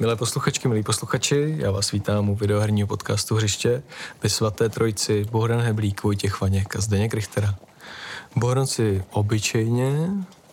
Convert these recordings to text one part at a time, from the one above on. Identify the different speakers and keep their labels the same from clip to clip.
Speaker 1: Milé posluchačky, milí posluchači, já vás vítám u videoherního podcastu Hřiště ve svaté trojici Bohdan Heblík, Vojtěch Vaněk a Zdeněk Richtera. Bohdan si obyčejně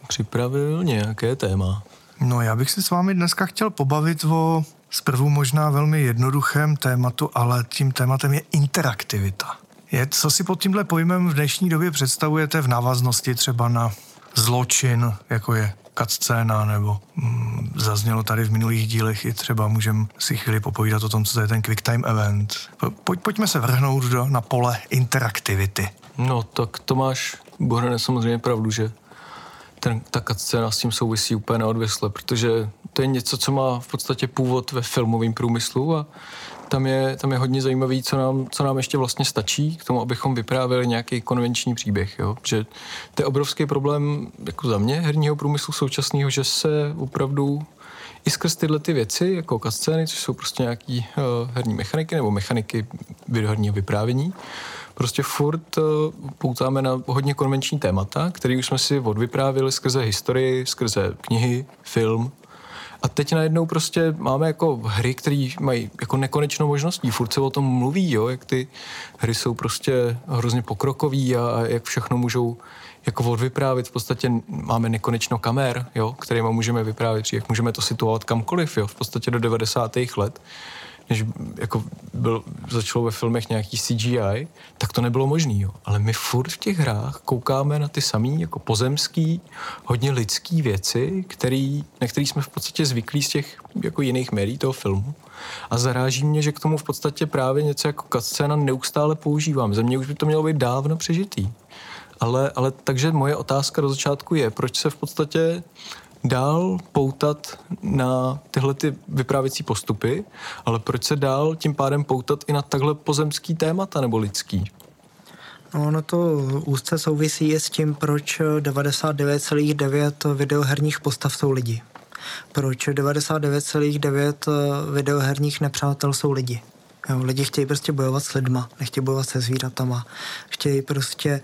Speaker 1: připravil nějaké téma.
Speaker 2: No já bych se s vámi dneska chtěl pobavit o zprvu možná velmi jednoduchém tématu, ale tím tématem je interaktivita. Je, co si pod tímhle pojmem v dnešní době představujete v návaznosti třeba na zločin, jako je cutscéna, nebo mm, zaznělo tady v minulých dílech i třeba můžeme si chvíli popovídat o tom, co to je ten quick time event. Pojď, pojďme se vrhnout do, na pole interaktivity.
Speaker 1: No tak to máš, Bohrane, samozřejmě pravdu, že ten, ta cutscéna s tím souvisí úplně neodvisle, protože to je něco, co má v podstatě původ ve filmovém průmyslu a tam je, tam je hodně zajímavý, co nám, co nám ještě vlastně stačí k tomu, abychom vyprávěli nějaký konvenční příběh. Jo? Že to je obrovský problém jako za mě herního průmyslu současného, že se opravdu i skrz tyhle ty věci, jako kascény, což jsou prostě nějaký uh, herní mechaniky nebo mechaniky videoherního vyprávění, prostě furt uh, poutáme na hodně konvenční témata, které už jsme si odvyprávili skrze historii, skrze knihy, film, a teď najednou prostě máme jako hry, které mají jako nekonečnou možností. Furt se o tom mluví, jo, jak ty hry jsou prostě hrozně pokrokový a, a jak všechno můžou jako odvyprávit. V podstatě máme nekonečno kamer, jo, kterými můžeme vyprávět příběh. Můžeme to situovat kamkoliv, jo, v podstatě do 90. let než jako byl, začalo ve filmech nějaký CGI, tak to nebylo možné. Ale my furt v těch hrách koukáme na ty samé jako pozemský, hodně lidský věci, který, na které jsme v podstatě zvyklí z těch jako jiných médií toho filmu. A zaráží mě, že k tomu v podstatě právě něco jako cutscéna neustále používám. Za mě už by to mělo být dávno přežitý. Ale, ale takže moje otázka do začátku je, proč se v podstatě dál poutat na tyhle ty vyprávěcí postupy, ale proč se dál tím pádem poutat i na takhle pozemský témata nebo lidský?
Speaker 3: No, ono to úzce souvisí s tím, proč 99,9 videoherních postav jsou lidi. Proč 99,9 videoherních nepřátel jsou lidi. Jo, lidi chtějí prostě bojovat s lidma, nechtějí bojovat se zvířatama. Chtějí prostě,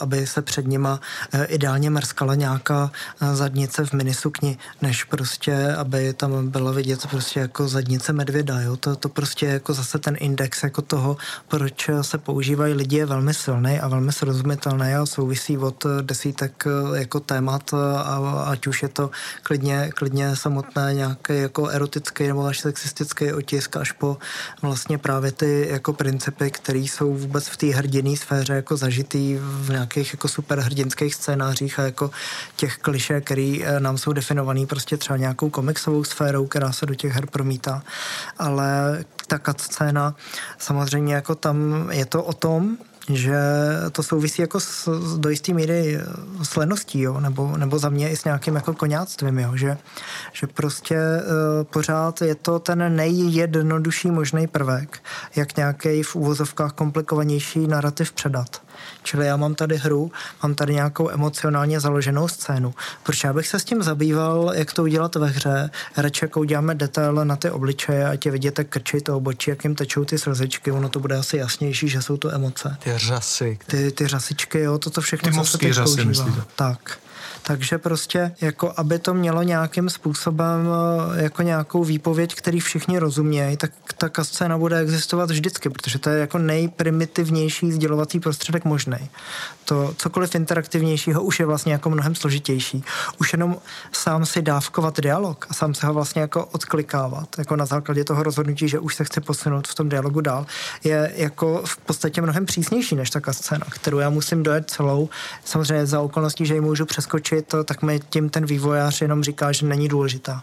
Speaker 3: aby se před nima e, ideálně mrskala nějaká e, zadnice v minisukni, než prostě, aby tam byla vidět prostě jako zadnice medvěda. Jo? To, to prostě jako zase ten index jako toho, proč se používají lidi je velmi silný a velmi srozumitelný a souvisí od desítek jako témat, a, ať už je to klidně, klidně samotné nějaký jako erotický nebo až sexistický otisk až po vlastně vlastně právě ty jako principy, které jsou vůbec v té hrdinné sféře jako zažitý v nějakých jako superhrdinských scénářích a jako těch kliše, který eh, nám jsou definovaný prostě třeba nějakou komiksovou sférou, která se do těch her promítá. Ale ta scéna samozřejmě jako tam je to o tom, že to souvisí jako s, do jisté míry s leností, jo? Nebo, nebo za mě i s nějakým jako koňáctvím, jo? Že, že prostě uh, pořád je to ten nejjednodušší možný prvek, jak nějaký v úvozovkách komplikovanější narrativ předat. Čili já mám tady hru, mám tady nějakou emocionálně založenou scénu. Proč já bych se s tím zabýval, jak to udělat ve hře, radši jako uděláme detail na ty obličeje, ať je vidět krči to obočí, jak jim tečou ty slzičky, ono to bude asi jasnější, že jsou to emoce.
Speaker 1: Ty řasy.
Speaker 3: Ty, ty řasičky, jo, toto všechno,
Speaker 2: ty se teď řasy, myslíte?
Speaker 3: Tak. Takže prostě jako aby to mělo nějakým způsobem eh, jako nějakou výpověď, který všichni rozumějí, tak ta scéna bude existovat vždycky, protože to je jako nejprimitivnější sdělovací prostředek možný. To cokoliv interaktivnějšího už je vlastně jako mnohem složitější. Už jenom sám si dávkovat dialog a sám se ho vlastně jako odklikávat, jako na základě toho rozhodnutí, že už se chce posunout v tom dialogu dál, je jako v podstatě mnohem přísnější než ta scéna, kterou já musím dojet celou, samozřejmě za okolností, že ji můžu přeskočit to, tak mi tím ten vývojář jenom říká, že není důležitá.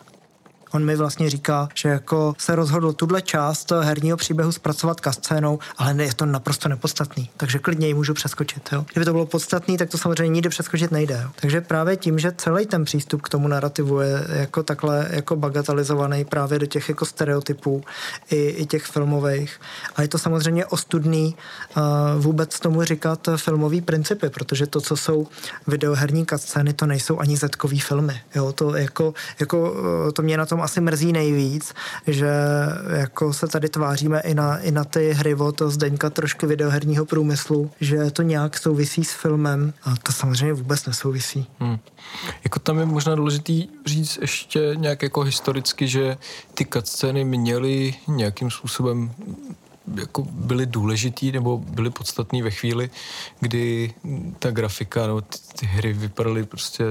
Speaker 3: On mi vlastně říká, že jako se rozhodl tuhle část herního příběhu zpracovat kascénou, ale je to naprosto nepodstatný. Takže klidně ji můžu přeskočit. Jo? Kdyby to bylo podstatný, tak to samozřejmě nikdy přeskočit nejde. Jo? Takže právě tím, že celý ten přístup k tomu narrativu je jako takhle jako bagatelizovaný právě do těch jako stereotypů i, i těch filmových. A je to samozřejmě ostudný uh, vůbec tomu říkat filmový principy, protože to, co jsou videoherní kascény, to nejsou ani zetkový filmy. Jo? To jako, jako to mě na tom tom asi mrzí nejvíc, že jako se tady tváříme i na, i na ty hry od Zdeňka trošku videoherního průmyslu, že to nějak souvisí s filmem a to samozřejmě vůbec nesouvisí. Hmm.
Speaker 1: Jako tam je možná důležitý říct ještě nějak jako historicky, že ty cutscény měly nějakým způsobem jako byly důležitý nebo byly podstatný ve chvíli, kdy ta grafika nebo ty, ty hry vypadaly prostě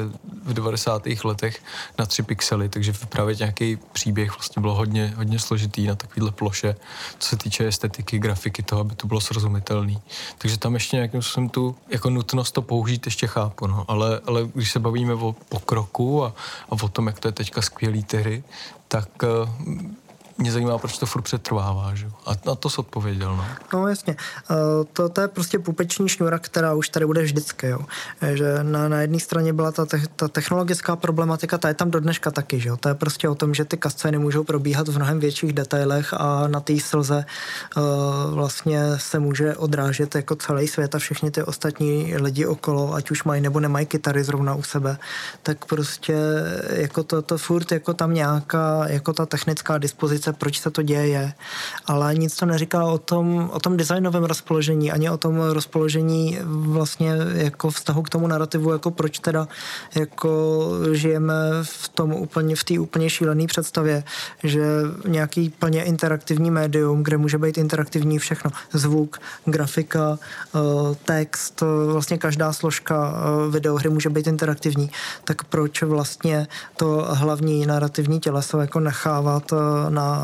Speaker 1: v 90. letech na 3 pixely, takže vyprávět nějaký příběh vlastně bylo hodně, hodně složitý na takovýhle ploše, co se týče estetiky, grafiky toho, aby to bylo srozumitelný. Takže tam ještě nějakým způsobem tu jako nutnost to použít ještě chápu, no. ale, ale když se bavíme o pokroku a, a o tom, jak to je teďka skvělý ty hry, tak mě zajímá, proč to furt přetrvává, že? A na to se odpověděl, no.
Speaker 3: No jasně. Eh, to, to je prostě pupeční šňůra, která už tady bude vždycky, jo. Eh, že na, na jedné straně byla ta, te, ta technologická problematika, ta je tam do dneška taky, že jo. To je prostě o tom, že ty kascény můžou probíhat v mnohem větších detailech a na té slze uh, vlastně se může odrážet jako celý svět a všichni ty ostatní lidi okolo, ať už mají nebo nemají kytary zrovna u sebe, tak prostě jako to, to furt jako tam nějaká, jako ta technická dispozice sice proč se to děje, ale nic to neříká o tom, o tom designovém rozpoložení, ani o tom rozpoložení vlastně jako vztahu k tomu narrativu, jako proč teda jako žijeme v tom úplně, v té úplně šílené představě, že nějaký plně interaktivní médium, kde může být interaktivní všechno, zvuk, grafika, eh, text, eh, vlastně každá složka eh, videohry může být interaktivní, tak proč vlastně to hlavní narrativní těleso jako nechávat na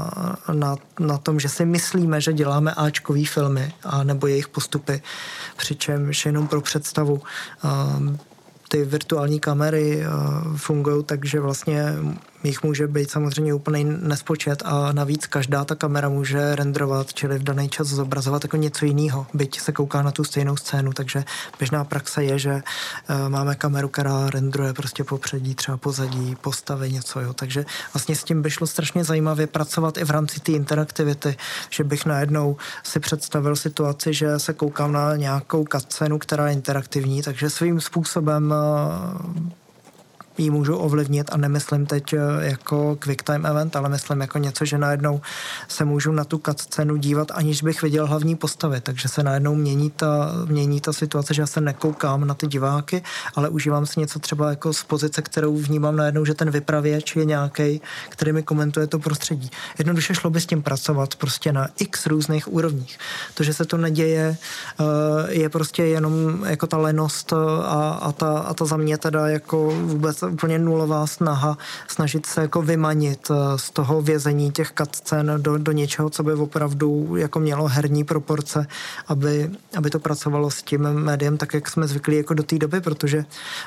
Speaker 3: na, na tom, že si myslíme, že děláme Ačkový filmy a nebo jejich postupy, přičemž jenom pro představu ty virtuální kamery fungují tak, že vlastně Jich může být samozřejmě úplný nespočet a navíc každá ta kamera může renderovat, čili v daný čas zobrazovat jako něco jiného, byť se kouká na tu stejnou scénu, takže běžná praxe je, že uh, máme kameru, která rendruje prostě popředí, třeba pozadí, postavy, něco, jo. Takže vlastně s tím by šlo strašně zajímavě pracovat i v rámci té interaktivity, že bych najednou si představil situaci, že se koukám na nějakou cutscénu, která je interaktivní, takže svým způsobem uh, ji můžu ovlivnit a nemyslím teď eh, jako quick time event, ale myslím jako něco, že najednou se můžu na tu cutscénu dívat, aniž bych viděl hlavní postavy, takže se najednou mění ta, mění ta situace, že já se nekoukám na ty diváky, ale užívám si něco třeba jako z pozice, kterou vnímám najednou, že ten vypravěč je nějaký, který mi komentuje to prostředí. Jednoduše šlo by s tím pracovat prostě na x různých úrovních. To, že se to neděje, eh, je prostě jenom jako ta lenost a, a, ta, a ta za mě teda jako vůbec úplně nulová snaha snažit se jako vymanit eh, z toho vězení těch cutscén do, do něčeho, co by opravdu jako mělo herní proporce, aby, aby to pracovalo s tím médiem tak, jak jsme zvyklí jako do té doby, protože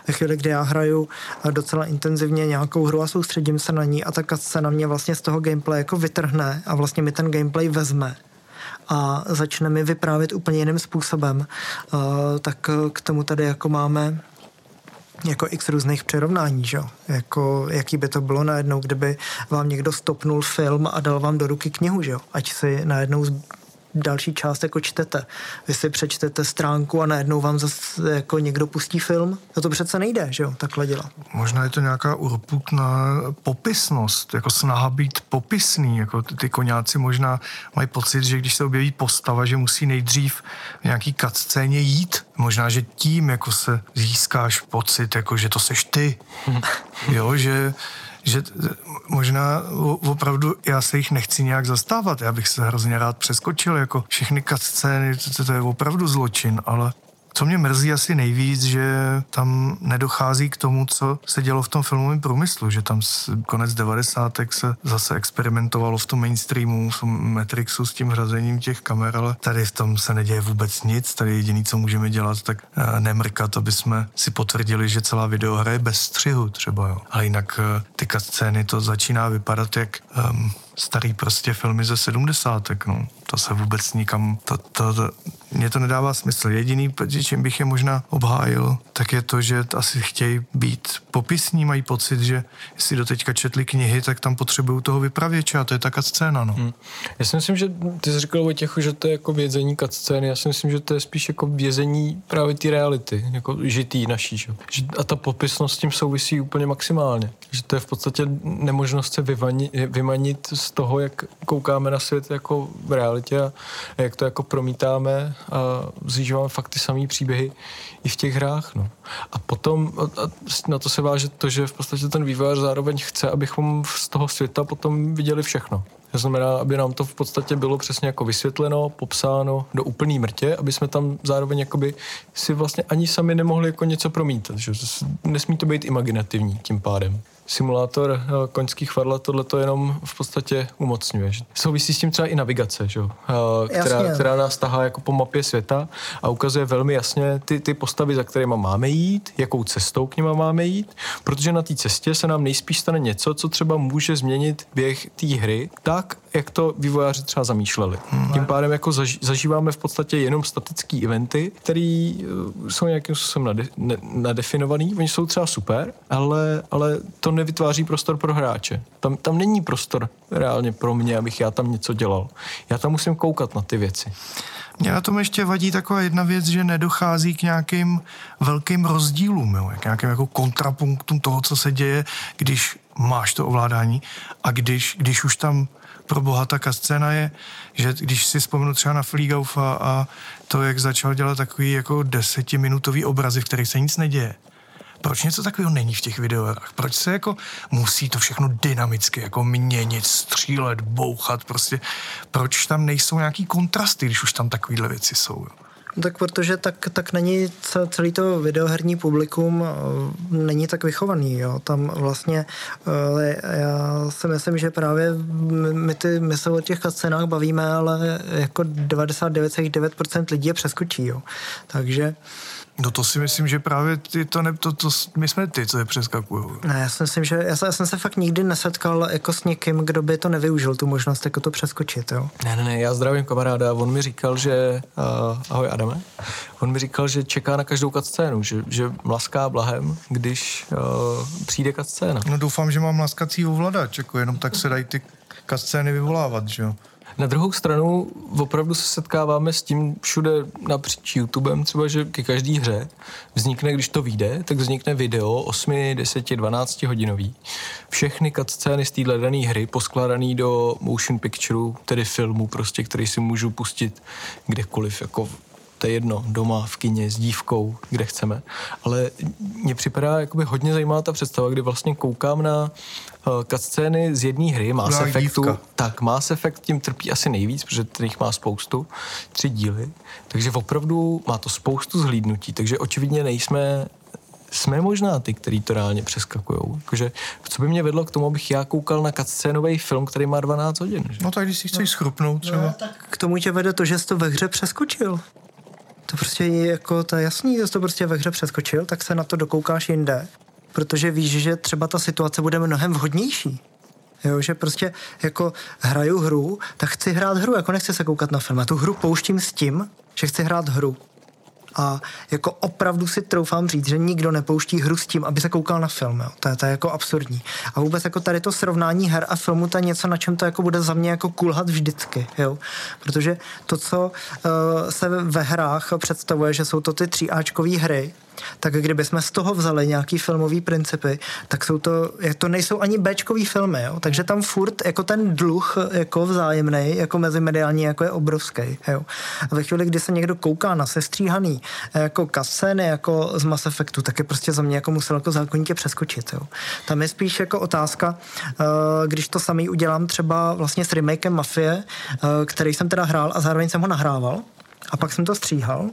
Speaker 3: ve chvíli, kdy já hraju eh, docela intenzivně nějakou hru a soustředím se na ní a ta cutscéna mě vlastně z toho gameplay jako vytrhne a vlastně mi ten gameplay vezme a začne mi vyprávět úplně jiným způsobem, uh, tak k tomu tady jako máme jako x různých přirovnání, že? Jako, jaký by to bylo najednou, kdyby vám někdo stopnul film a dal vám do ruky knihu, že? ať si najednou další část jako čtete. Vy si přečtete stránku a najednou vám zase jako někdo pustí film. No to přece nejde, že jo, takhle dělat.
Speaker 2: Možná je to nějaká urputná popisnost, jako snaha být popisný, jako ty, ty koňáci možná mají pocit, že když se objeví postava, že musí nejdřív v nějaký cutscéně jít. Možná, že tím jako se získáš pocit, jako že to seš ty. jo, že že možná opravdu já se jich nechci nějak zastávat, já bych se hrozně rád přeskočil, jako všechny scény, to, to je opravdu zločin, ale co mě mrzí asi nejvíc, že tam nedochází k tomu, co se dělo v tom filmovém průmyslu, že tam konec 90. se zase experimentovalo v tom mainstreamu, v tom Matrixu s tím hrazením těch kamer, ale tady v tom se neděje vůbec nic, tady jediný, co můžeme dělat, tak uh, nemrkat, aby jsme si potvrdili, že celá videohra je bez střihu třeba, jo. Ale jinak uh, ty scény to začíná vypadat jak um, starý prostě filmy ze sedmdesátek, no. To se vůbec nikam, to, to, to, mně to nedává smysl. Jediný, čím bych je možná obhájil, tak je to, že asi chtějí být popisní, mají pocit, že jestli doteďka četli knihy, tak tam potřebují toho vypravěče a to je ta scéna, no. Hmm.
Speaker 1: Já si myslím, že ty jsi říkal o těch, že to je jako vězení scény, já si myslím, že to je spíš jako vězení právě té reality, jako žitý naší, že? A ta popisnost s tím souvisí úplně maximálně. Že to je v podstatě nemožnost se vymanit, z toho, jak koukáme na svět jako v realitě a jak to jako promítáme a zžíváme fakt ty samé příběhy i v těch hrách. No. A potom a na to se váže to, že v podstatě ten vývojář zároveň chce, abychom z toho světa potom viděli všechno. To znamená, aby nám to v podstatě bylo přesně jako vysvětleno, popsáno do úplný mrtě, aby jsme tam zároveň jakoby si vlastně ani sami nemohli jako něco promítat. Že? Nesmí to být imaginativní tím pádem simulátor eh, koňských varlat tohle to jenom v podstatě umocňuje. Souvisí s tím třeba i navigace, že? Eh, která, která nás tahá jako po mapě světa a ukazuje velmi jasně ty, ty postavy, za kterými máme jít, jakou cestou k nima máme jít, protože na té cestě se nám nejspíš stane něco, co třeba může změnit běh té hry tak, jak to vývojáři třeba zamýšleli. Hmm. Tím pádem jako zaž, zažíváme v podstatě jenom statické eventy, které uh, jsou nějakým způsobem nade, ne, nadefinovaný. Oni jsou třeba super, ale, ale to nevytváří prostor pro hráče. Tam, tam není prostor reálně pro mě, abych já tam něco dělal. Já tam musím koukat na ty věci.
Speaker 2: Mě na tom ještě vadí taková jedna věc, že nedochází k nějakým velkým rozdílům, jo, k nějakým jako kontrapunktům toho, co se děje, když máš to ovládání a když, když už tam pro boha ta scéna je, že když si vzpomenu třeba na Fliegaufa a to, jak začal dělat takový jako desetiminutový obrazy, v kterých se nic neděje. Proč něco takového není v těch videohrách? Proč se jako musí to všechno dynamicky jako měnit, střílet, bouchat, prostě proč tam nejsou nějaký kontrasty, když už tam takovéhle věci jsou? Jo?
Speaker 3: Tak protože tak, tak není celý to videoherní publikum eh, není tak vychovaný, jo. Tam vlastně eh, já si myslím, že právě my, ty, my se o těch scénách bavíme, ale jako 99,9% lidí je přeskočí, jo. Takže
Speaker 2: No to si myslím, že právě ty to, ne, to, to my jsme ty, co je přeskakují.
Speaker 3: Ne, já si myslím, že já, já jsem se fakt nikdy nesetkal jako s někým, kdo by to nevyužil, tu možnost jako to přeskočit, jo.
Speaker 1: Ne, ne, ne, já zdravím kamaráda, on mi říkal, že, uh, ahoj Adame, on mi říkal, že čeká na každou scénu, že, že mlaská blahem, když uh, přijde scéna.
Speaker 2: No doufám, že mám mlaskací ovladač, jako jenom tak se dají ty scény vyvolávat, že jo.
Speaker 1: Na druhou stranu opravdu se setkáváme s tím všude napříč YouTubem, třeba, že ke každé hře vznikne, když to vyjde, tak vznikne video 8, 10, 12 hodinový. Všechny cutscény z téhle dané hry poskládaný do motion picture, tedy filmu prostě, který si můžu pustit kdekoliv, jako to je jedno, doma, v kině, s dívkou, kde chceme. Ale mně připadá jakoby hodně zajímavá ta představa, kdy vlastně koukám na uh, cutscény z jedné hry, Mass no, Effectu. Dívka. Tak, Mass Effect tím trpí asi nejvíc, protože těch má spoustu, tři díly. Takže opravdu má to spoustu zhlídnutí, takže očividně nejsme jsme možná ty, který to reálně přeskakují. Jakože, co by mě vedlo k tomu, abych já koukal na cutscénový film, který má 12 hodin? Že?
Speaker 2: No tak když si chceš no. schrupnout třeba. No,
Speaker 3: tak k tomu tě vede to, že jsi to ve hře přeskočil to prostě je jako, je jasný, že to prostě ve hře přeskočil, tak se na to dokoukáš jinde, protože víš, že třeba ta situace bude mnohem vhodnější. Jo, že prostě jako hraju hru, tak chci hrát hru, jako nechci se koukat na film. A tu hru pouštím s tím, že chci hrát hru. A jako opravdu si troufám říct, že nikdo nepouští hru s tím, aby se koukal na film. Jo. To, je, to je jako absurdní. A vůbec jako tady to srovnání her a filmu, to je něco, na čem to jako bude za mě jako kulhat vždycky. Jo. Protože to, co uh, se ve hrách představuje, že jsou to ty tříáčkové hry, tak kdyby jsme z toho vzali nějaký filmový principy, tak jsou to, to nejsou ani Bčkový filmy, jo? takže tam furt jako ten dluh jako vzájemný, jako mediální, jako je obrovský. Jo? A ve chvíli, kdy se někdo kouká na sestříhaný jako kascény, jako z Mass Effectu, tak je prostě za mě jako musel jako zákonitě přeskočit. Jo? Tam je spíš jako otázka, eh, když to samý udělám třeba vlastně s remakem Mafie, eh, který jsem teda hrál a zároveň jsem ho nahrával, a pak jsem to stříhal,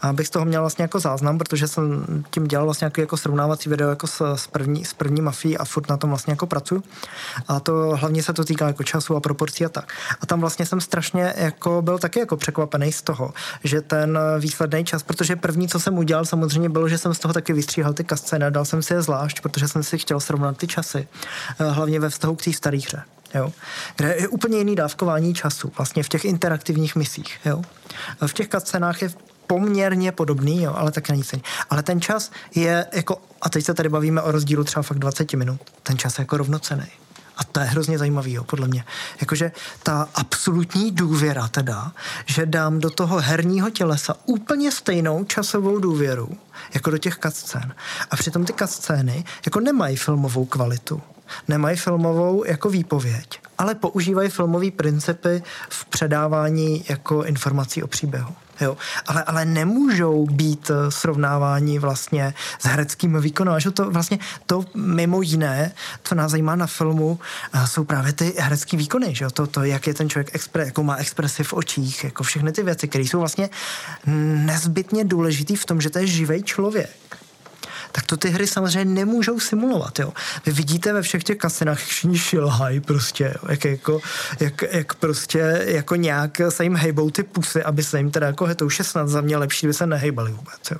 Speaker 3: a abych z toho měl vlastně jako záznam, protože jsem tím dělal vlastně jako, jako srovnávací video jako s, s, první, s první mafií a furt na tom vlastně jako pracuji. A to hlavně se to týká jako času a proporcí a tak. A tam vlastně jsem strašně jako byl taky jako překvapený z toho, že ten výsledný čas, protože první, co jsem udělal, samozřejmě bylo, že jsem z toho taky vystříhal ty kascény, dal jsem si je zvlášť, protože jsem si chtěl srovnat ty časy, eh, hlavně ve vztahu k té staré hře. Jo, kde je úplně jiný dávkování času vlastně v těch interaktivních misích. Jo. V těch cutscenách je poměrně podobný, jo, ale také nic. Ale ten čas je jako, a teď se tady bavíme o rozdílu třeba fakt 20 minut, ten čas je jako rovnocený. A to je hrozně zajímavý, jo, podle mě. Jakože ta absolutní důvěra teda, že dám do toho herního tělesa úplně stejnou časovou důvěru, jako do těch cutscén. A přitom ty cutscény jako nemají filmovou kvalitu nemají filmovou jako výpověď, ale používají filmové principy v předávání jako informací o příběhu. Jo. Ale, ale nemůžou být srovnávání vlastně s hereckým výkonem. Až to vlastně to mimo jiné, co nás zajímá na filmu, eh, jsou právě ty herecké výkony. Že? To, to, jak je ten člověk, expre, jako má expresi v očích, jako všechny ty věci, které jsou vlastně nezbytně důležitý v tom, že to je živý člověk tak to ty hry samozřejmě nemůžou simulovat. Jo. Vy vidíte ve všech těch kasinách, všichni šilhají prostě, jo. jak, jako, jak, jak, prostě jako nějak se jim hejbou ty pusy, aby se jim teda jako, je snad za mě lepší, kdyby se nehejbali vůbec. Jo.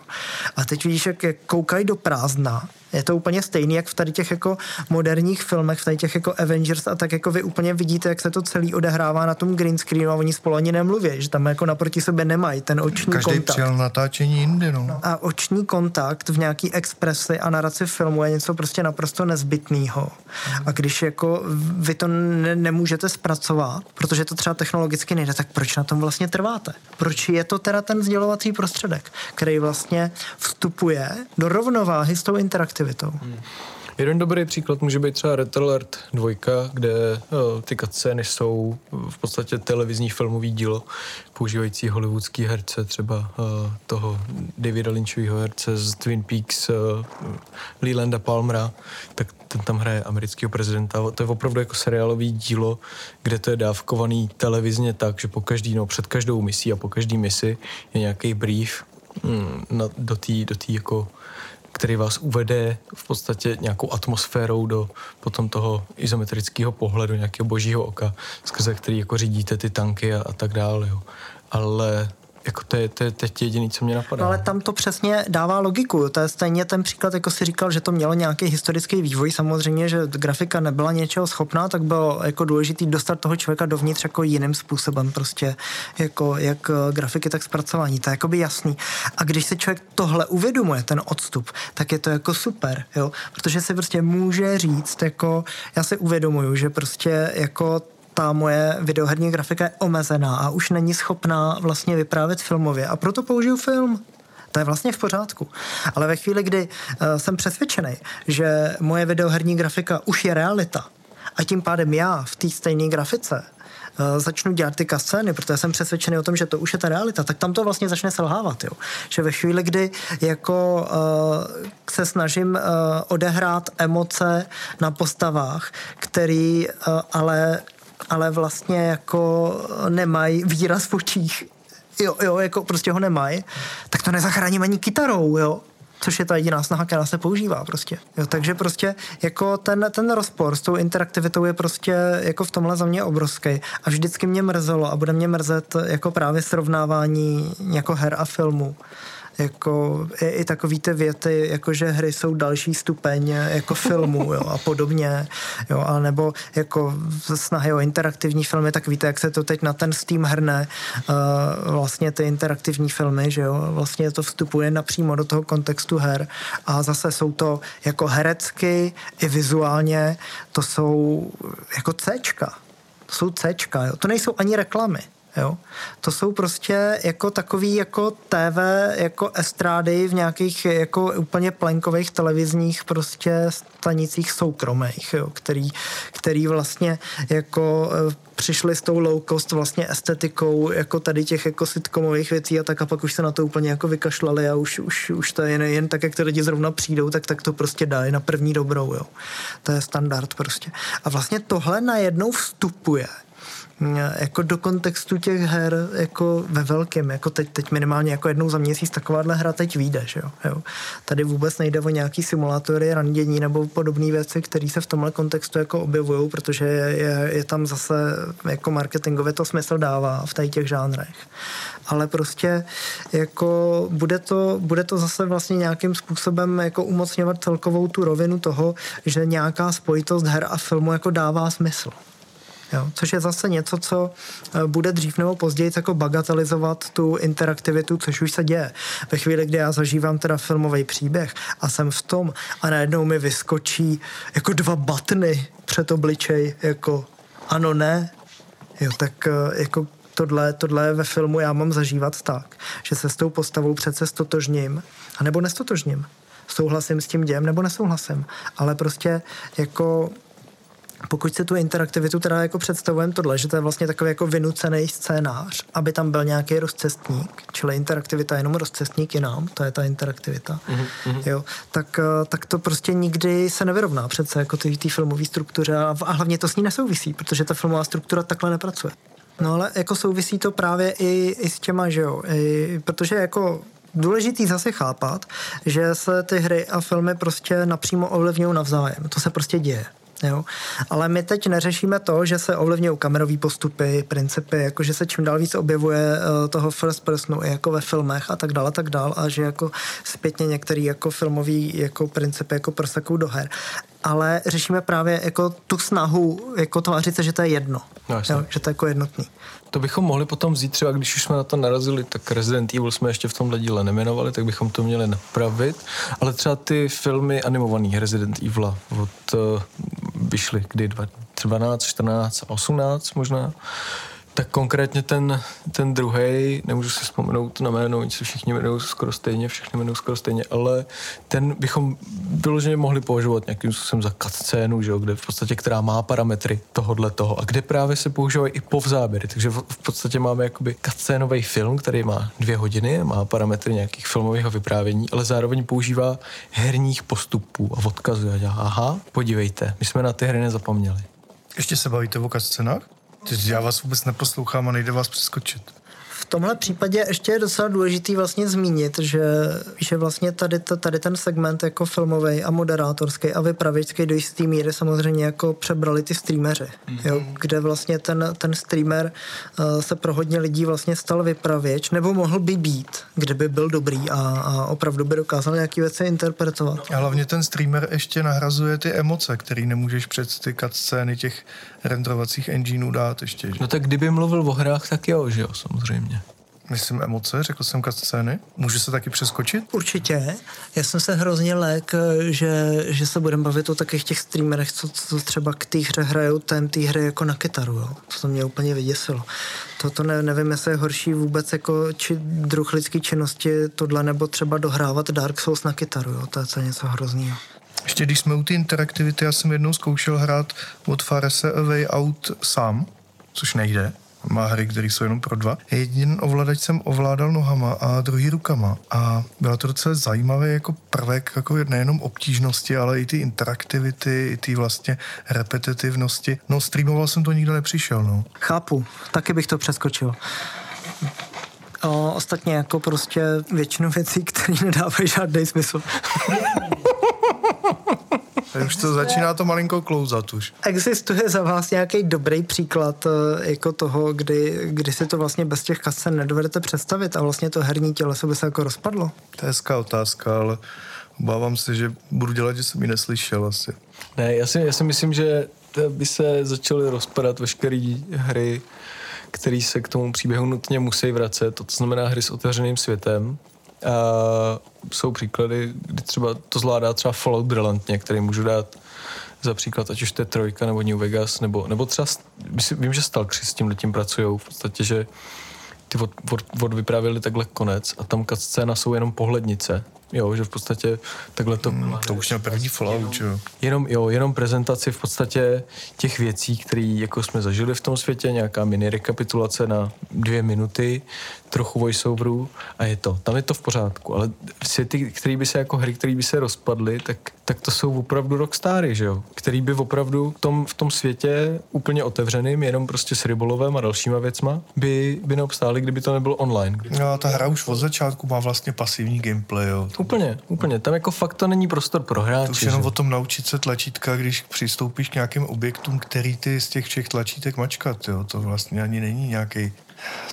Speaker 3: A teď vidíš, jak, jak koukají do prázdna je to úplně stejný, jak v tady těch jako moderních filmech, v tady těch jako Avengers a tak jako vy úplně vidíte, jak se to celý odehrává na tom green screenu a oni spolu ani nemluví, že tam jako naproti sebe nemají ten oční
Speaker 2: Každý
Speaker 3: kontakt.
Speaker 2: přijel natáčení jindy, no.
Speaker 3: A oční kontakt v nějaký expresi a naraci filmu je něco prostě naprosto nezbytného. A když jako vy to ne- nemůžete zpracovat, protože to třeba technologicky nejde, tak proč na tom vlastně trváte? Proč je to teda ten sdělovací prostředek, který vlastně vstupuje do rovnováhy s tou interakcí aktivitou. Hmm.
Speaker 1: Jeden dobrý příklad může být třeba Red Alert 2, kde uh, ty cutscény jsou v podstatě televizní filmový dílo, používající hollywoodský herce, třeba uh, toho Davida Lynchového herce z Twin Peaks, uh, Leelanda Palmera, tak ten tam hraje amerického prezidenta. To je opravdu jako seriálový dílo, kde to je dávkovaný televizně tak, že po každý, no před každou misí a po každý misi je nějaký brief mm, na, do té do tý jako který vás uvede v podstatě nějakou atmosférou do potom toho izometrického pohledu, nějakého božího oka, skrze který jako řídíte ty tanky a, a tak dále. Jo. Ale jako to je, to je teď jediný, co mě napadá.
Speaker 3: No ale tam to přesně dává logiku. To je stejně ten příklad, jako si říkal, že to mělo nějaký historický vývoj. Samozřejmě, že grafika nebyla něčeho schopná, tak bylo jako důležité dostat toho člověka dovnitř jako jiným způsobem, prostě jako jak eh, grafiky, tak zpracování. To je jako by jasný. A když se člověk tohle uvědomuje, ten odstup, tak je to jako super, jo? protože se prostě může říct, jako já si uvědomuju, že prostě jako ta moje videoherní grafika je omezená a už není schopná vlastně vyprávět filmově a proto použiju film. To je vlastně v pořádku. Ale ve chvíli, kdy uh, jsem přesvědčený, že moje videoherní grafika už je realita a tím pádem já v té stejné grafice uh, začnu dělat ty kascény, protože jsem přesvědčený o tom, že to už je ta realita, tak tam to vlastně začne selhávat. Jo. Že ve chvíli, kdy jako uh, se snažím uh, odehrát emoce na postavách, který uh, ale ale vlastně jako nemají výraz v očích. Jo, jo, jako prostě ho nemají, tak to nezachráním ani kytarou, jo což je ta jediná snaha, která se používá prostě. Jo, takže prostě jako ten, ten rozpor s tou interaktivitou je prostě jako v tomhle za mě obrovský a vždycky mě mrzelo a bude mě mrzet jako právě srovnávání jako her a filmů jako i, i takový ty věty, jako že hry jsou další stupeň jako filmu jo, a podobně, jo, a nebo jako snahy o interaktivní filmy, tak víte, jak se to teď na ten Steam hrne uh, vlastně ty interaktivní filmy, že jo, vlastně to vstupuje napřímo do toho kontextu her a zase jsou to jako herecky i vizuálně, to jsou jako Cčka, to jsou Cčka, jo. to nejsou ani reklamy, Jo? To jsou prostě jako takový jako TV, jako estrády v nějakých jako úplně plenkových televizních prostě stanicích soukromých, jo? Který, který vlastně jako e, přišli s tou low cost vlastně estetikou jako tady těch jako sitcomových věcí a tak a pak už se na to úplně jako vykašlali a už, už, už to je jen, jen tak, jak ty lidi zrovna přijdou, tak, tak to prostě dají na první dobrou, jo. To je standard prostě. A vlastně tohle najednou vstupuje jako do kontextu těch her jako ve velkém, jako teď, teď minimálně jako jednou za měsíc takováhle hra teď vyjde, že jo? jo. Tady vůbec nejde o nějaký simulátory randění nebo podobné věci, které se v tomhle kontextu jako objevují, protože je, je, tam zase jako marketingově to smysl dává v tady těch žánrech. Ale prostě jako bude to, bude to zase vlastně nějakým způsobem jako umocňovat celkovou tu rovinu toho, že nějaká spojitost her a filmu jako dává smysl. Jo? Což je zase něco, co eh, bude dřív nebo později jako bagatelizovat tu interaktivitu, což už se děje. Ve chvíli, kdy já zažívám teda filmový příběh a jsem v tom a najednou mi vyskočí jako dva batny před obličej, jako ano, ne, jo, tak eh, jako tohle, tohle ve filmu já mám zažívat tak, že se s tou postavou přece stotožním, anebo nestotožním. Souhlasím s tím dějem nebo nesouhlasím. Ale prostě jako pokud si tu interaktivitu teda jako představujeme tohle, že to je vlastně takový jako vynucený scénář, aby tam byl nějaký rozcestník, čili interaktivita je jenom rozcestník i nám, to je ta interaktivita, mm-hmm. jo, tak, eh, tak to prostě nikdy se nevyrovná přece jako ty, ty filmové struktuře a, a hlavně to s ní nesouvisí, protože ta filmová struktura takhle nepracuje. No ale jako souvisí to právě i, i s těma, že jo, I, protože jako důležitý zase chápat, že se ty hry a filmy prostě napřímo ovlivňují navzájem. To se prostě děje. Jo? Ale my teď neřešíme to, že se ovlivňují kamerové postupy, principy, jako že se čím dál víc objevuje uh, toho first personu, i jako ve filmech a tak dále, a tak dále, a že jako zpětně některý jako filmový jako principy jako prosakou do her. Ale řešíme právě jako tu snahu jako tvářit se, že to je jedno. No, jo, že to je jako jednotný.
Speaker 1: To bychom mohli potom vzít třeba, když už jsme na to narazili, tak Resident Evil jsme ještě v tomhle díle nemenovali, tak bychom to měli napravit. Ale třeba ty filmy animovaný Resident Evil od, uh, vyšly kdy? 12, 14, 18 možná tak konkrétně ten, ten druhý, nemůžu si vzpomenout na jméno, oni se všichni jmenují skoro stejně, všichni jmenují skoro stejně, ale ten bychom vyloženě mohli považovat nějakým způsobem za cutscénu, že jo, kde v podstatě, která má parametry tohohle toho a kde právě se používají i povzáběry, takže v, v podstatě máme jakoby cutscénový film, který má dvě hodiny, má parametry nějakých filmového vyprávění, ale zároveň používá herních postupů a odkazuje aha, podívejte, my jsme na ty hry nezapomněli.
Speaker 2: Ještě se bavíte o cutscénách? Já vás vůbec neposlouchám a nejde vás přeskočit.
Speaker 3: V tomhle případě ještě je docela důležitý vlastně zmínit, že, že vlastně tady, tady ten segment jako filmový a moderátorský a vypravěčský do jistý míry samozřejmě jako přebrali ty streameři, mm-hmm. jo, kde vlastně ten, ten streamer uh, se pro hodně lidí vlastně stal vypravěč, nebo mohl by být, kdyby byl dobrý a, a opravdu by dokázal nějaké věci interpretovat.
Speaker 2: A hlavně ten streamer ještě nahrazuje ty emoce, které nemůžeš před ty scény těch renderovacích engineů dát ještě. Že?
Speaker 1: No tak kdyby mluvil o hrách, tak jo, že jo, samozřejmě.
Speaker 2: Myslím emoce, řekl jsem scény. Může se taky přeskočit?
Speaker 3: Určitě. Já jsem se hrozně lek, že, že se budeme bavit o takových těch streamerech, co, co třeba k té hře hrajou ten té hry jako na kytaru. Jo. To mě úplně vyděsilo. Toto ne, nevím, jestli je horší vůbec jako či druh lidské činnosti tohle, nebo třeba dohrávat Dark Souls na kytaru. Jo. To je to něco hrozného.
Speaker 2: Ještě když jsme u té interaktivity, já jsem jednou zkoušel hrát od Farese A Way Out sám, což nejde má hry, které jsou jenom pro dva. Jeden ovladač jsem ovládal nohama a druhý rukama a byla to docela zajímavý jako prvek jako nejenom obtížnosti, ale i ty interaktivity, i ty vlastně repetitivnosti. No streamoval jsem to, nikdo nepřišel, no.
Speaker 3: Chápu, taky bych to přeskočil. O, ostatně jako prostě většinu věcí, které nedávají žádný smysl.
Speaker 2: už to začíná to malinko klouzat už.
Speaker 3: Existuje za vás nějaký dobrý příklad eh, jako toho, kdy, kdy si to vlastně bez těch kascen nedovedete představit a vlastně to herní těleso by se jako rozpadlo?
Speaker 2: To je hezká otázka, ale obávám se, že budu dělat, že jsem ji neslyšel asi.
Speaker 1: Ne, já si, já si myslím, že by se začaly rozpadat veškeré hry, které se k tomu příběhu nutně musí vracet, to znamená hry s otevřeným světem, a jsou příklady, kdy třeba to zvládá třeba Fallout brilantně, který můžu dát za příklad, ať už to je Trojka nebo New Vegas, nebo, nebo třeba, vím, že Stalkři s tím letím pracují, v podstatě, že ty od, od, od vyprávěli takhle konec a tam scéna jsou jenom pohlednice, Jo, že v podstatě takhle to... Hmm,
Speaker 2: to už měl první Fallout, jo.
Speaker 1: Jenom, jo, jenom prezentaci v podstatě těch věcí, které jako jsme zažili v tom světě, nějaká mini rekapitulace na dvě minuty, trochu voiceoverů a je to. Tam je to v pořádku, ale světy, které by se jako hry, které by se rozpadly, tak, tak to jsou opravdu rockstary, že jo? Který by opravdu v tom, v tom světě úplně otevřeným, jenom prostě s rybolovem a dalšíma věcma, by, by neobstály, kdyby to nebylo online.
Speaker 2: No, ta hra už od začátku má vlastně pasivní gameplay, jo.
Speaker 1: Úplně, úplně. Tam jako fakt to není prostor pro hráče. To
Speaker 2: už jenom že? o tom naučit se tlačítka, když přistoupíš k nějakým objektům, který ty z těch všech tlačítek mačkat, jo. To vlastně ani není nějaký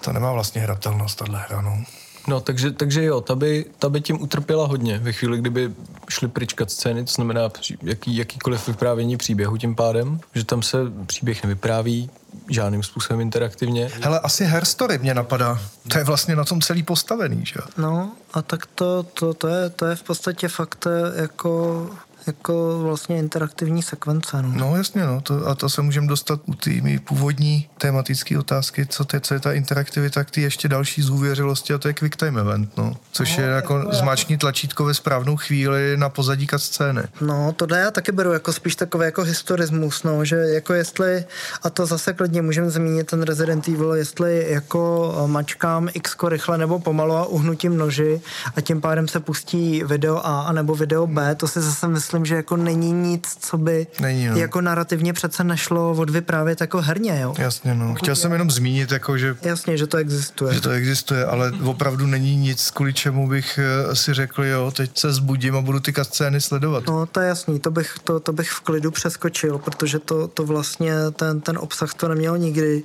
Speaker 2: to nemá vlastně hratelnost, tahle hra, no.
Speaker 1: No, takže, takže jo, ta by, ta by tím utrpěla hodně ve chvíli, kdyby šli pryčkat scény, to znamená jaký, jakýkoliv vyprávění příběhu tím pádem, že tam se příběh nevypráví, žádným způsobem interaktivně.
Speaker 2: Hele, asi Herstory mě napadá. To je vlastně na tom celý postavený, že?
Speaker 3: No a tak to, to, to, je, to je v podstatě fakt eh, jako jako vlastně interaktivní sekvence. No,
Speaker 2: no jasně, no, to, a to se můžeme dostat u té původní tematické otázky, co, te, co je ta interaktivita, tak ty ještě další zůvěřilosti a to je quick time event, no, což no, je jako, jako zmáčkní tlačítko ve správnou chvíli na pozadí scény.
Speaker 3: No, to já taky beru jako spíš takový jako historismus, no, že jako jestli, a to zase klidně můžeme zmínit ten Resident Evil, jestli jako mačkám x rychle nebo pomalu a uhnutím noži a tím pádem se pustí video A a nebo video B, to si zase myslím, myslím, že jako není nic, co by není, no. jako narrativně přece nešlo odvyprávět jako herně, jo.
Speaker 2: Jasně, no. Chtěl jsem jenom zmínit, jako, že...
Speaker 3: Jasně, že to existuje.
Speaker 2: Že to existuje, ale opravdu není nic, kvůli čemu bych eh, si řekl, jo, teď se zbudím a budu ty scény sledovat.
Speaker 3: No, to je jasný, to bych, to, to bych v klidu přeskočil, protože to, to vlastně, ten, ten obsah to neměl nikdy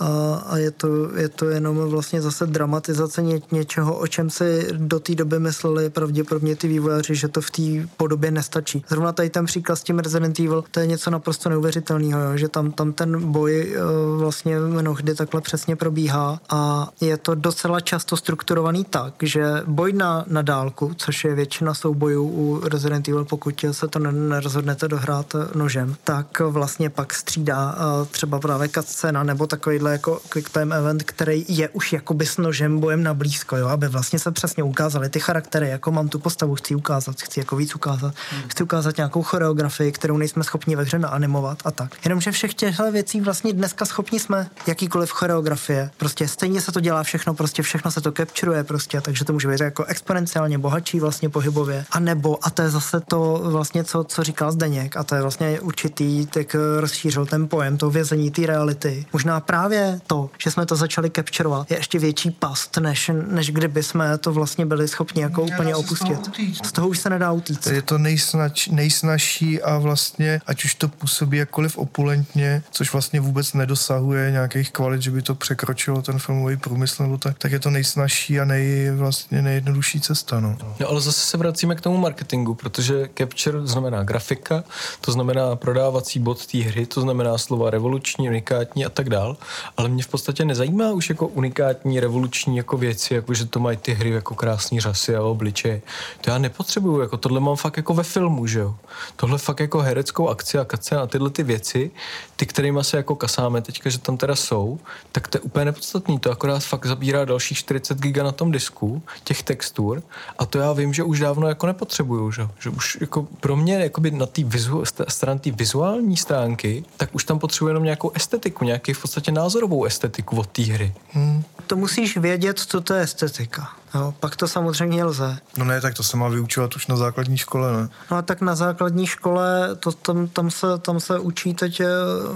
Speaker 3: a, a je, to, je to jenom vlastně zase dramatizace ně, něčeho, o čem si do té doby mysleli pravděpodobně ty vývojáři, že to v té podobě nestačí stačí. Zrovna tady ten příklad s tím Resident Evil, to je něco naprosto neuvěřitelného, že tam, tam ten boj uh, vlastně mnohdy takhle přesně probíhá a je to docela často strukturovaný tak, že boj na, na dálku, což je většina soubojů u Resident Evil, pokud se to nerozhodnete dohrát nožem, tak vlastně pak střídá uh, třeba právě cutscena nebo takovýhle jako quick time event, který je už jakoby s nožem bojem na blízko, jo, aby vlastně se přesně ukázali ty charaktery, jako mám tu postavu, chci ukázat, chci jako víc ukázat, hmm chci ukázat nějakou choreografii, kterou nejsme schopni ve hře naanimovat a tak. Jenomže všech těchto věcí vlastně dneska schopni jsme, jakýkoliv choreografie. Prostě stejně se to dělá všechno, prostě všechno se to capturuje prostě, takže to může být jako exponenciálně bohatší vlastně pohybově. A nebo, a to je zase to vlastně, co, co říkal Zdeněk, a to je vlastně určitý, tak rozšířil ten pojem, to vězení té reality. Možná právě to, že jsme to začali capturovat, je ještě větší past, než, než kdyby jsme to vlastně byli schopni jako úplně opustit. Z toho už se nedá utíct.
Speaker 2: Je to nejsnad nejsnač, nejsnažší a vlastně, ať už to působí jakkoliv opulentně, což vlastně vůbec nedosahuje nějakých kvalit, že by to překročilo ten filmový průmysl, nebo tak, tak je to nejsnažší a nej, vlastně nejjednodušší cesta. No.
Speaker 1: no ale zase se vracíme k tomu marketingu, protože capture znamená grafika, to znamená prodávací bod té hry, to znamená slova revoluční, unikátní a tak dál, ale mě v podstatě nezajímá už jako unikátní, revoluční jako věci, jako že to mají ty hry jako krásný řasy a obličeje. To já nepotřebuju, jako tohle mám fakt jako ve filmu filmu, že jo. Tohle fakt jako hereckou akci a kace a tyhle ty věci, ty, kterými se jako kasáme teďka, že tam teda jsou, tak to je úplně nepodstatný. To akorát fakt zabírá dalších 40 giga na tom disku, těch textur a to já vím, že už dávno jako nepotřebuju, že, že už jako pro mě jakoby na té vizu, stran té vizuální stránky, tak už tam potřebuji jenom nějakou estetiku, nějaký v podstatě názorovou estetiku od té hry. Hmm.
Speaker 3: To musíš vědět, co to je estetika. Jo, pak to samozřejmě lze.
Speaker 2: No ne, tak to se má vyučovat už na základní škole, ne?
Speaker 3: No a tak na základní škole to, tam, tam, se, tam se učí teď eh,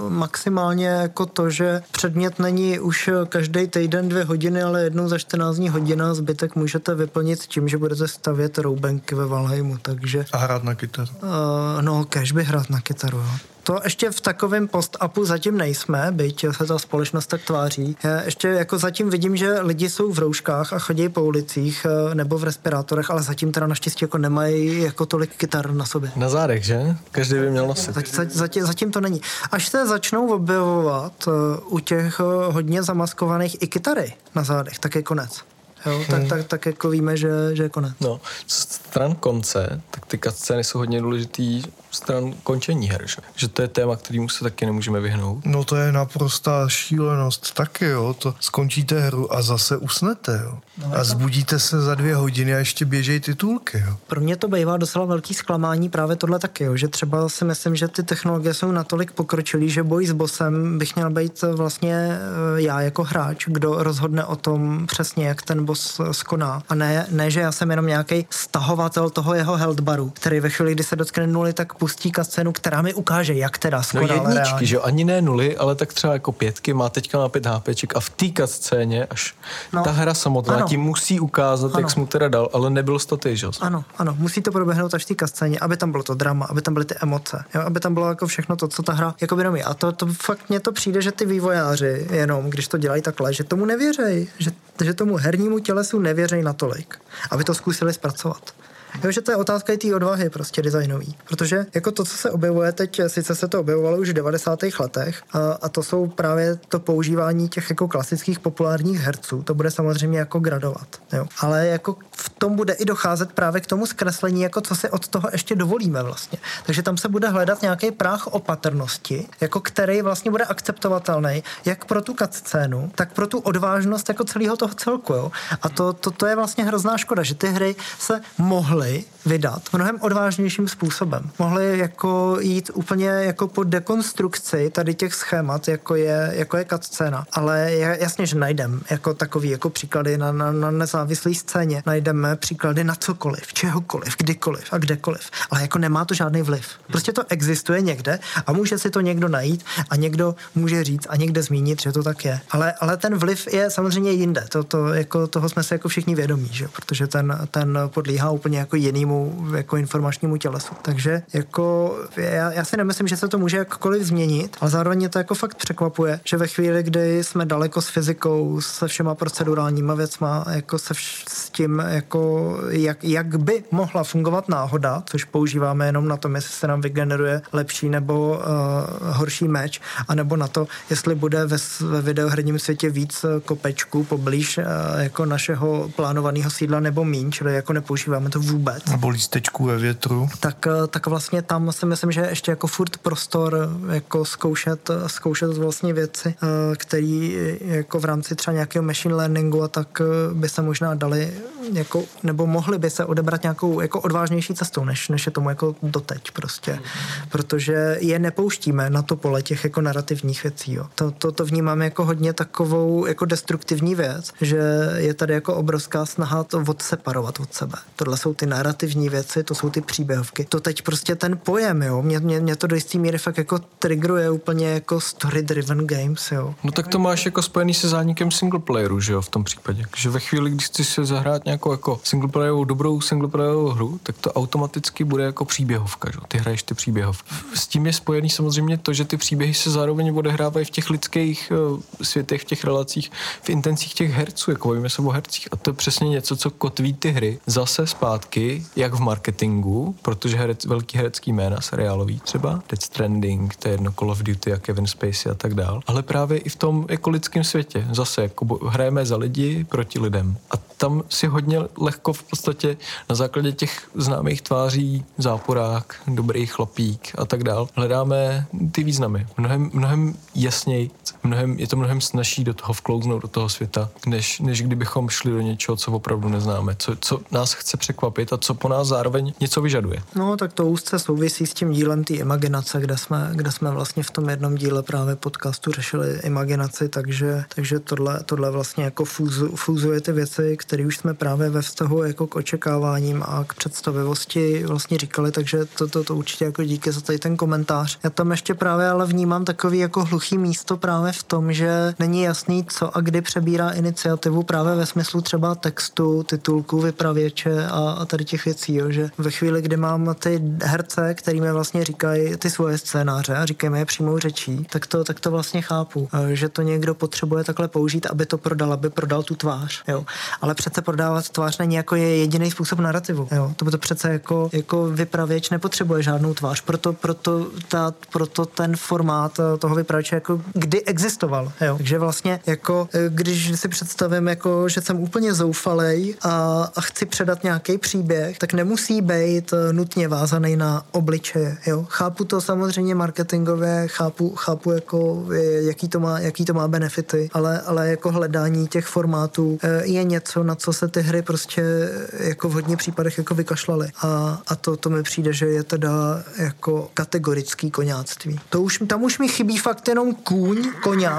Speaker 3: maximálně jako to, že předmět není už každý týden dvě hodiny, ale jednou za 14 dní hodina zbytek můžete vyplnit tím, že budete stavět roubenky ve Valheimu, takže...
Speaker 2: A hrát na kytaru.
Speaker 3: Uh, no, kež by hrát na kytaru, jo. To ještě v takovém post-upu zatím nejsme, byť se ta společnost tak tváří. Ještě jako zatím vidím, že lidi jsou v rouškách a chodí po ulicích eh, nebo v respirátorech, ale zatím teda naštěstí jako nemají jako tolik kytar na sobě.
Speaker 1: Na zádech, že? Každý by měl nosit.
Speaker 3: Zatím, zatím, zatím to není. Až se začnou objevovat eh, u těch eh, hodně zamaskovaných i kytary na zádech, tak je konec. Jo, tak, hmm. tak, tak jako víme, že, že je konec.
Speaker 1: No, stran konce, tak ty scény jsou hodně důležitý stran končení her, že? že to je téma, kterýmu se taky nemůžeme vyhnout.
Speaker 2: No to je naprostá šílenost taky, jo, to skončíte hru a zase usnete, jo. No, a zbudíte se za dvě hodiny a ještě běžejí titulky, jo.
Speaker 3: Pro mě to bývá docela velký zklamání právě tohle taky, jo, že třeba si myslím, že ty technologie jsou natolik pokročilý, že boj s bosem bych měl být vlastně eh, já jako hráč, kdo rozhodne o tom přesně, jak ten boss skoná. A ne, ne že já jsem jenom nějaký stahovatel toho jeho health baru, který ve chvíli, kdy se dotkne nuly, tak pustí scénu, která mi ukáže, jak teda skoro
Speaker 1: No jedničky, reálně. že jo, ani ne nuly, ale tak třeba jako pětky, má teďka na pět HPček a v té scéně až no. ta hra samotná ano. ti musí ukázat, ano. jak jsi mu teda dal, ale nebyl to ty, že jo?
Speaker 3: Ano, ano, musí to proběhnout až v té scéně, aby tam bylo to drama, aby tam byly ty emoce, jo? aby tam bylo jako všechno to, co ta hra jako by A to, to fakt mně to přijde, že ty vývojáři jenom, když to dělají takhle, že tomu nevěřej, že, že tomu hernímu tělesu nevěřej natolik, aby to zkusili zpracovat. Jo, že to je otázka i té odvahy prostě designový. Protože jako to, co se objevuje teď, sice se to objevovalo už v 90. letech a, a to jsou právě to používání těch jako klasických populárních herců. To bude samozřejmě jako gradovat. Jo. Ale jako v tom bude i docházet právě k tomu zkreslení, jako co si od toho ještě dovolíme vlastně. Takže tam se bude hledat nějaký práh opatrnosti, jako který vlastně bude akceptovatelný jak pro tu scénu, tak pro tu odvážnost jako celého toho celku. Jo. A to, to, to je vlastně hrozná škoda, že ty hry se mohly vydat mnohem odvážnějším způsobem. Mohly jako jít úplně jako po dekonstrukci tady těch schémat, jako je, jako je scéna. Ale jasně, že najdem jako takový jako příklady na, na, na nezávislé scéně. Najdeme příklady na cokoliv, čehokoliv, kdykoliv a kdekoliv. Ale jako nemá to žádný vliv. Prostě to existuje někde a může si to někdo najít a někdo může říct a někde zmínit, že to tak je. Ale, ale ten vliv je samozřejmě jinde. To, to, jako, toho jsme si jako všichni vědomí, že? protože ten, ten podlíhá úplně jako jinému jako informačnímu tělesu. Takže jako já, já si nemyslím, že se to může jakkoliv změnit, ale zároveň mě to jako fakt překvapuje, že ve chvíli, kdy jsme daleko s fyzikou, se všema procedurálníma věcma, jako se vš- s tím, jako jak, jak by mohla fungovat náhoda, což používáme jenom na tom, jestli se nám vygeneruje lepší nebo uh, horší meč, anebo na to, jestli bude ve, ve videoherním světě víc kopečků poblíž uh, jako našeho plánovaného sídla nebo míň, čili jako nepoužíváme to vůbec.
Speaker 2: Nebo lístečků ve větru.
Speaker 3: Tak, uh, tak vlastně tam si myslím, že ještě jako furt prostor jako zkoušet, zkoušet vlastně věci, které jako v rámci třeba nějakého machine learningu a tak by se možná dali jako, nebo mohli by se odebrat nějakou jako odvážnější cestou, než, než je tomu jako doteď prostě. Protože je nepouštíme na to pole těch jako narrativních věcí. Jo. To, to, to vnímám jako hodně takovou jako destruktivní věc, že je tady jako obrovská snaha to odseparovat od sebe. Tohle jsou ty narrativní věci, to jsou ty příběhovky. To teď prostě ten pojem, jo, mě, mě, mě to do jistý míry fakt jako triggeruje úplně jako story-driven games, jo.
Speaker 1: No tak to máš jako spojený se zánikem singleplayeru, že jo, v tom případě. Že ve chvíli, když chceš se zahrát nějakou jako singleplayerovou, dobrou singleplayerovou hru, tak to automaticky bude jako příběhovka, že? ty hraješ ty příběhovky. S tím je spojený samozřejmě to, že ty příběhy se zároveň odehrávají v těch lidských uh, světech, v těch relacích, v intencích těch herců, jako se o hercích. A to je přesně něco, co kotví ty hry zase zpátky, jak v marketingu, protože herec, velký herecký jména, seriálový třeba, Dead Stranding, to je jedno Call of Duty a Kevin Spacey a tak dál, ale právě i v tom jako lidském světě. Zase jako hrajeme za lidi proti lidem. A tam si hodně lehko v podstatě na základě těch známých tváří, záporák, dobrý chlapík a tak dál, hledáme ty významy. Mnohem, mnohem jasněji, mnohem, je to mnohem snažší do toho vklouznout do toho světa, než, než kdybychom šli do něčeho, co opravdu neznáme, co, co nás chce překvapit a co po nás zároveň něco vyžaduje.
Speaker 3: No, tak to úzce souvisí s tím dílem té imaginace, kde jsme, kde jsme vlastně v tom jednom díle právě podcastu řešili imaginaci, takže, takže tohle, tohle vlastně jako fúzu, fúzuje ty věci, které už jsme právě ve vztahu jako k očekáváním a k představivosti vlastně říkali, takže to, to, to určitě jako díky za tady ten komentář. Já tam ještě právě ale vnímám takový jako hluchý místo právě v tom, že není jasný, co a kdy přebírá iniciativu právě ve smyslu třeba textu, titulku, vypravěče a, a tady těch věcí, jo, že ve chvíli, kdy mám ty herce, kterými vlastně říkají ty svoje scénáře a říkají je přímou řečí, tak to, tak to vlastně chápu, že to někdo potřebuje takhle použít, aby to prodal, aby prodal tu tvář, jo. Ale přece prodávat tvář není jako je jediný způsob narrativu. Jo. To to přece jako, jako vypravěč nepotřebuje žádnou tvář, proto, proto, ta, proto ten formát eh, toho vypravěče jako kdy existoval. Jo. Takže vlastně jako, eh, když si představím, jako, že jsem úplně zoufalej a, a chci předat nějaký příběh, tak nemusí být eh, nutně vázaný na obličeje. Jo. Chápu to samozřejmě marketingově, chápu, chápu jako, jaký to má, jaký to má benefity, ale, ale jako hledání těch formátů je něco, na co se ty hry prostě jako v hodně případech jako vykašlali. A, a to, to mi přijde, že je teda jako kategorický koňáctví. To už, tam už mi chybí fakt jenom kůň, koně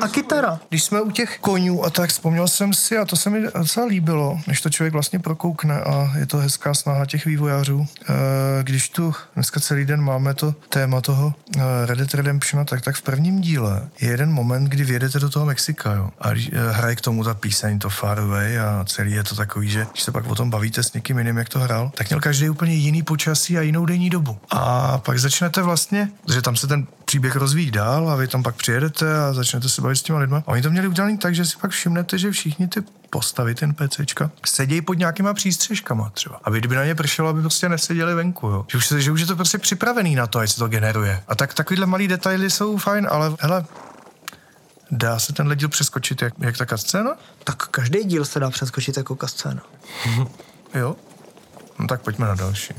Speaker 3: a kytara.
Speaker 2: Když jsme u těch konňů a tak vzpomněl jsem si, a to se mi docela líbilo, než to člověk vlastně prokoukne a je to hezká snaha těch vývojářů. Eh, když tu dneska celý den máme to téma toho eh, Red Dead Redemption, tak, tak v prvním díle je jeden moment, kdy vědete do toho Mexika jo, a eh, hraje k tomu ta píseň, to Far Away a, a celý je to takový, že když se pak o tom bavíte s někým jiným, jak to hrál, tak měl každý úplně jiný počasí a jinou denní dobu. A pak začnete vlastně, že tam se ten příběh rozvíjí dál a vy tam pak přijedete a začnete se bavit s těma lidma. A oni to měli udělaný tak, že si pak všimnete, že všichni ty postavy, ten PCčka, sedí pod nějakýma přístřežkama třeba. Aby kdyby na ně pršelo, aby prostě neseděli venku. Jo. Že, už, že už je to prostě připravený na to, ať se to generuje. A tak takovýhle malý detaily jsou fajn, ale hele, Dá se ten díl přeskočit jak, jak ta scéna?
Speaker 3: Tak každý díl se dá přeskočit jako scéna.
Speaker 2: jo? No tak pojďme na další.